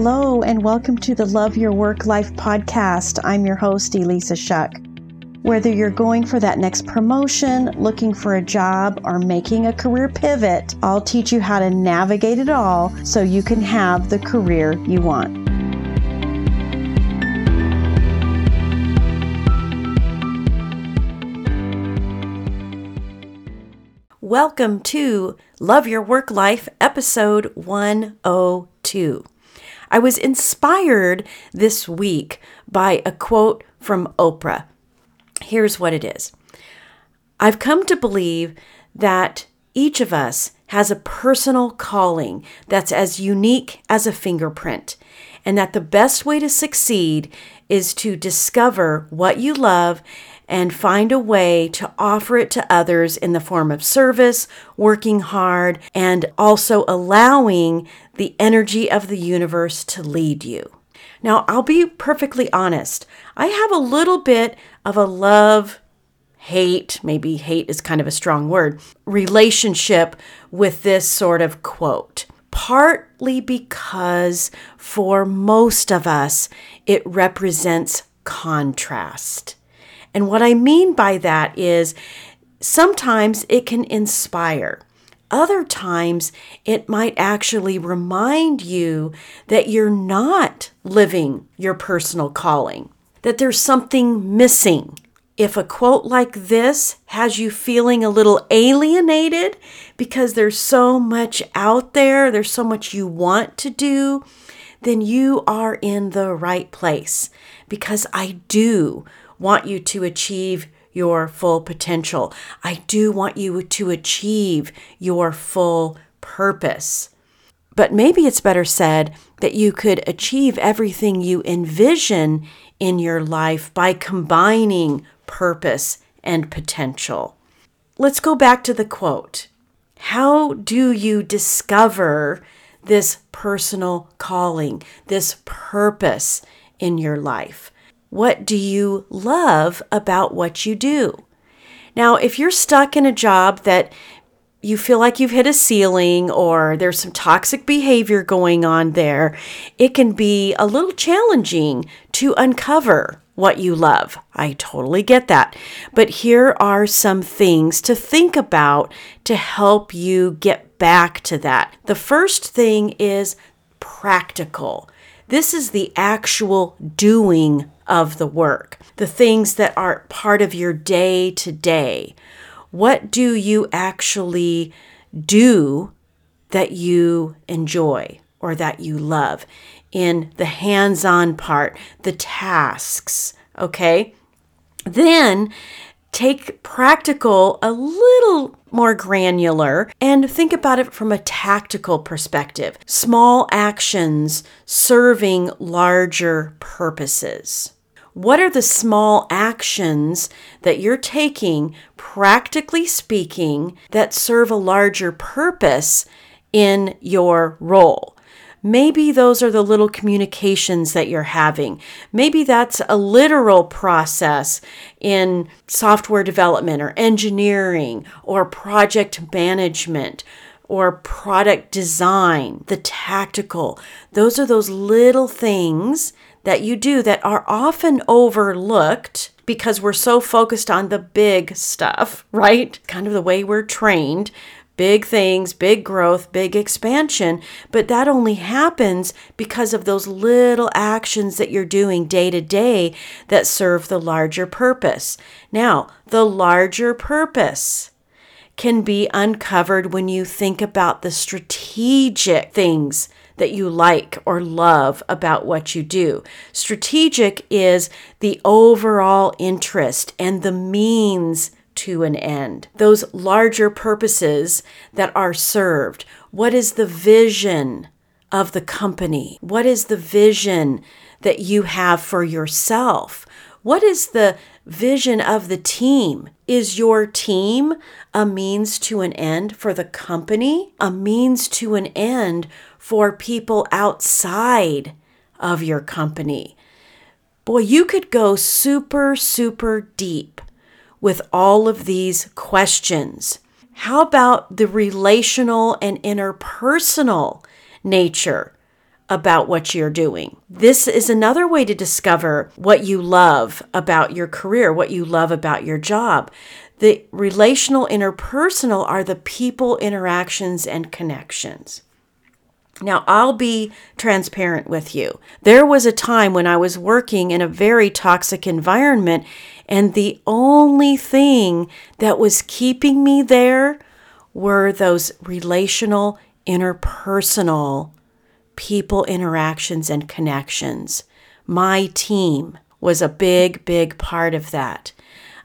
Hello, and welcome to the Love Your Work Life podcast. I'm your host, Elissa Shuck. Whether you're going for that next promotion, looking for a job, or making a career pivot, I'll teach you how to navigate it all so you can have the career you want. Welcome to Love Your Work Life, episode 102. I was inspired this week by a quote from Oprah. Here's what it is I've come to believe that each of us has a personal calling that's as unique as a fingerprint, and that the best way to succeed is to discover what you love and find a way to offer it to others in the form of service, working hard, and also allowing the energy of the universe to lead you. Now, I'll be perfectly honest. I have a little bit of a love hate, maybe hate is kind of a strong word, relationship with this sort of quote. Partly because for most of us, it represents contrast. And what I mean by that is sometimes it can inspire. Other times, it might actually remind you that you're not living your personal calling, that there's something missing. If a quote like this has you feeling a little alienated because there's so much out there, there's so much you want to do, then you are in the right place because I do want you to achieve your full potential. I do want you to achieve your full purpose. But maybe it's better said that you could achieve everything you envision in your life by combining purpose and potential. Let's go back to the quote. How do you discover this personal calling, this purpose in your life? What do you love about what you do? Now, if you're stuck in a job that you feel like you've hit a ceiling or there's some toxic behavior going on there, it can be a little challenging to uncover what you love. I totally get that. But here are some things to think about to help you get back to that. The first thing is practical. This is the actual doing of the work, the things that are part of your day to day. What do you actually do that you enjoy or that you love in the hands on part, the tasks? Okay. Then take practical a little more granular and think about it from a tactical perspective. Small actions serving larger purposes. What are the small actions that you're taking, practically speaking, that serve a larger purpose in your role? Maybe those are the little communications that you're having. Maybe that's a literal process in software development or engineering or project management or product design, the tactical. Those are those little things that you do that are often overlooked because we're so focused on the big stuff, right? Kind of the way we're trained. Big things, big growth, big expansion. But that only happens because of those little actions that you're doing day to day that serve the larger purpose. Now, the larger purpose can be uncovered when you think about the strategic things that you like or love about what you do. Strategic is the overall interest and the means to an end, those larger purposes that are served. What is the vision of the company? What is the vision that you have for yourself? What is the vision of the team? Is your team a means to an end for the company? A means to an end for people outside of your company. Boy, you could go super, super deep with all of these questions. How about the relational and interpersonal nature about what you're doing. This is another way to discover what you love about your career, what you love about your job. The relational interpersonal are the people interactions and connections. Now, I'll be transparent with you. There was a time when I was working in a very toxic environment, and the only thing that was keeping me there were those relational, interpersonal people interactions and connections. My team was a big, big part of that.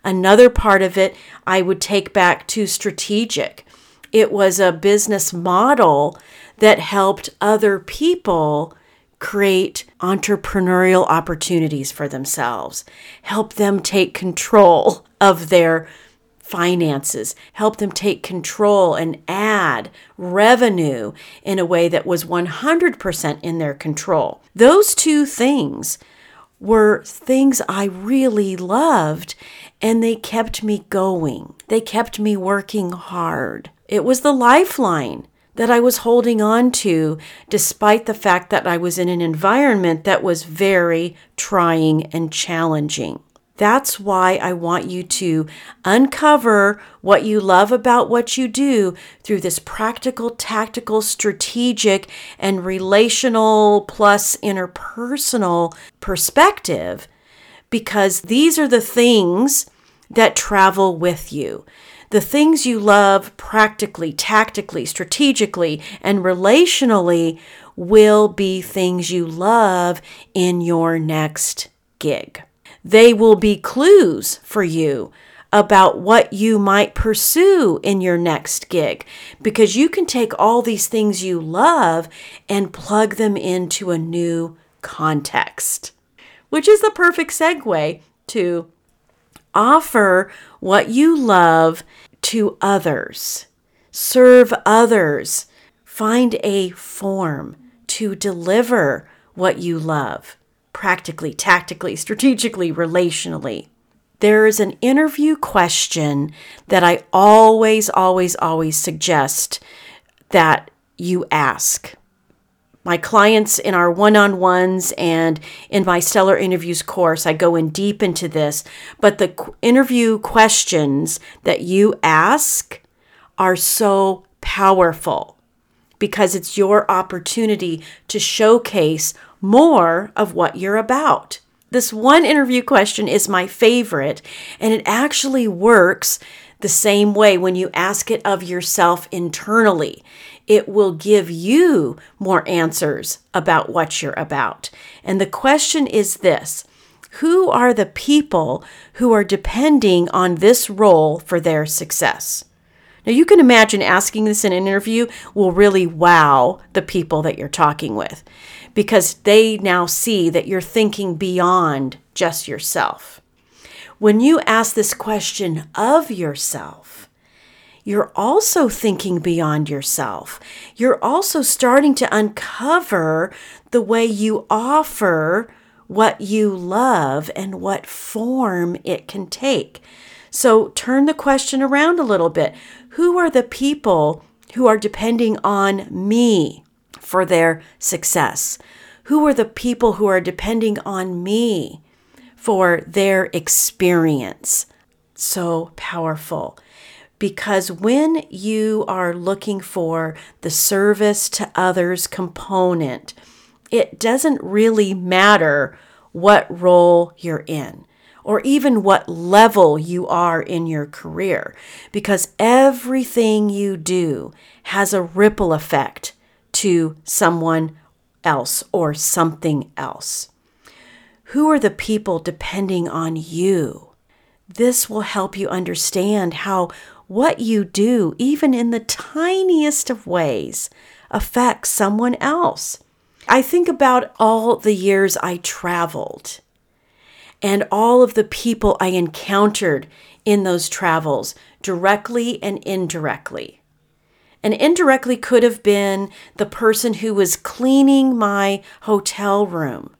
Another part of it I would take back to strategic. It was a business model that helped other people create entrepreneurial opportunities for themselves, help them take control of their finances, help them take control and add revenue in a way that was 100% in their control. Those two things were things I really loved and they kept me going. They kept me working hard. It was the lifeline that I was holding on to, despite the fact that I was in an environment that was very trying and challenging. That's why I want you to uncover what you love about what you do through this practical, tactical, strategic, and relational plus interpersonal perspective, because these are the things that travel with you the things you love practically, tactically, strategically, and relationally will be things you love in your next gig. They will be clues for you about what you might pursue in your next gig because you can take all these things you love and plug them into a new context, which is the perfect segue to offer what you love to others, serve others, find a form to deliver what you love practically, tactically, strategically, relationally. There is an interview question that I always, always, always suggest that you ask my clients in our one on ones and in my Stellar Interviews course, I go in deep into this. But the interview questions that you ask are so powerful because it's your opportunity to showcase more of what you're about. This one interview question is my favorite, and it actually works the same way when you ask it of yourself internally it will give you more answers about what you're about. And the question is this Who are the people who are depending on this role for their success? Now, you can imagine asking this in an interview will really wow the people that you're talking with because they now see that you're thinking beyond just yourself. When you ask this question of yourself, you're also thinking beyond yourself. You're also starting to uncover the way you offer what you love and what form it can take. So turn the question around a little bit. Who are the people who are depending on me for their success? Who are the people who are depending on me for their experience? So powerful because when you are looking for the service to others component, it doesn't really matter what role you're in or even what level you are in your career because everything you do has a ripple effect to someone else or something else. Who are the people depending on you? This will help you understand how what you do, even in the tiniest of ways, affects someone else. I think about all the years I traveled and all of the people I encountered in those travels, directly and indirectly. And indirectly could have been the person who was cleaning my hotel room,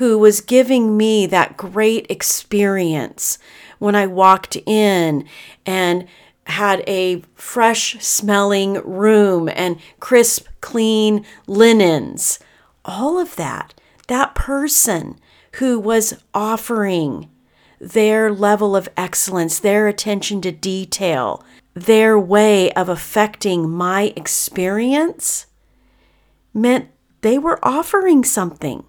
who was giving me that great experience when I walked in and had a fresh smelling room and crisp, clean linens. all of that, that person who was offering their level of excellence, their attention to detail, their way of affecting my experience meant they were offering something.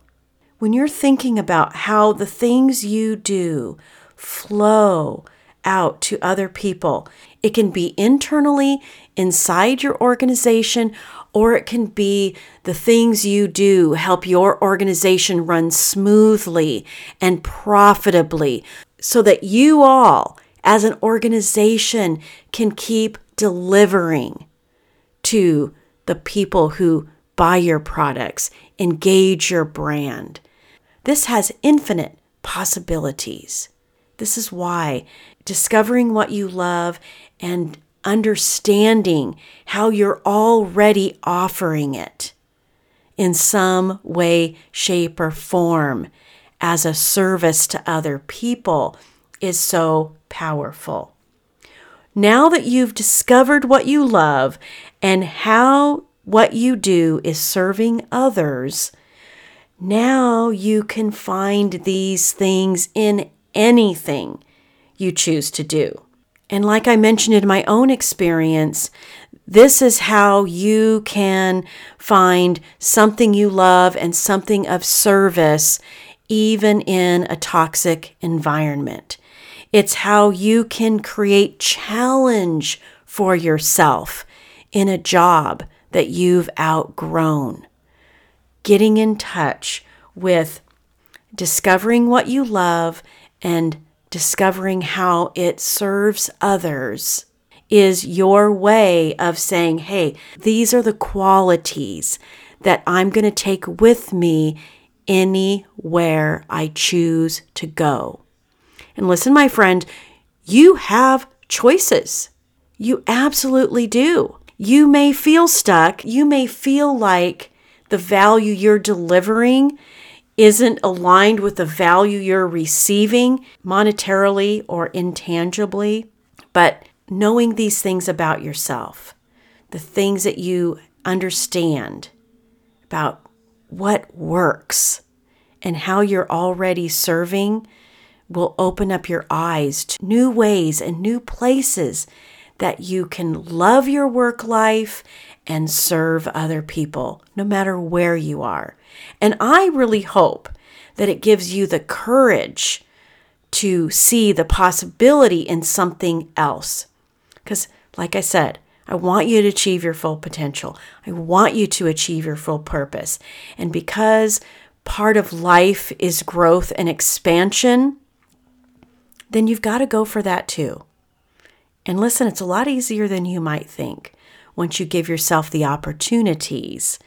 When you're thinking about how the things you do flow out to other people, it can be internally inside your organization, or it can be the things you do help your organization run smoothly and profitably so that you all, as an organization, can keep delivering to the people who buy your products, engage your brand. This has infinite possibilities. This is why discovering what you love and understanding how you're already offering it in some way, shape, or form as a service to other people is so powerful. Now that you've discovered what you love and how what you do is serving others, now you can find these things in anything you choose to do. And like I mentioned in my own experience, this is how you can find something you love and something of service even in a toxic environment. It's how you can create challenge for yourself in a job that you've outgrown. Getting in touch with discovering what you love and discovering how it serves others is your way of saying, hey, these are the qualities that I'm going to take with me anywhere I choose to go. And listen, my friend, you have choices. You absolutely do. You may feel stuck. You may feel like the value you're delivering isn't aligned with the value you're receiving monetarily or intangibly. But knowing these things about yourself, the things that you understand about what works and how you're already serving will open up your eyes to new ways and new places that you can love your work life and serve other people, no matter where you are. And I really hope that it gives you the courage to see the possibility in something else. Because, like I said, I want you to achieve your full potential. I want you to achieve your full purpose. And because part of life is growth and expansion, then you've got to go for that too. And listen, it's a lot easier than you might think once you give yourself the opportunities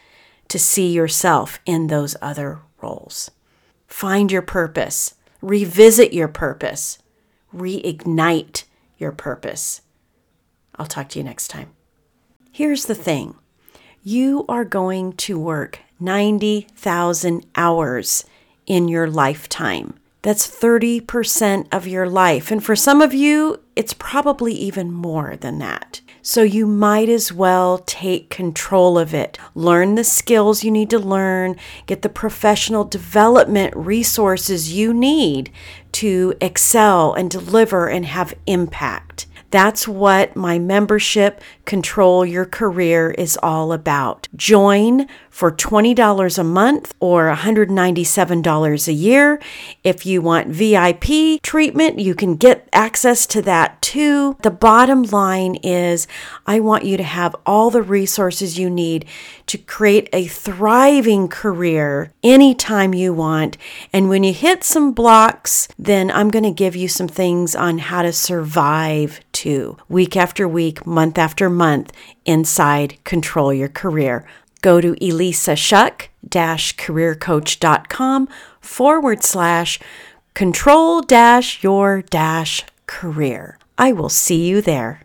to see yourself in those other roles. Find your purpose, revisit your purpose, reignite your purpose. I'll talk to you next time. Here's the thing you are going to work 90,000 hours in your lifetime. That's 30% of your life. And for some of you, it's probably even more than that. So you might as well take control of it. Learn the skills you need to learn, get the professional development resources you need to excel and deliver and have impact. That's what my membership, Control Your Career, is all about. Join for $20 a month or $197 a year. If you want VIP treatment, you can get access to that too. The bottom line is I want you to have all the resources you need to create a thriving career anytime you want. And when you hit some blocks, then I'm going to give you some things on how to survive too, week after week, month after month, inside Control Your Career. Go to elissashuck careercoach.com forward slash control dash your dash career. I will see you there.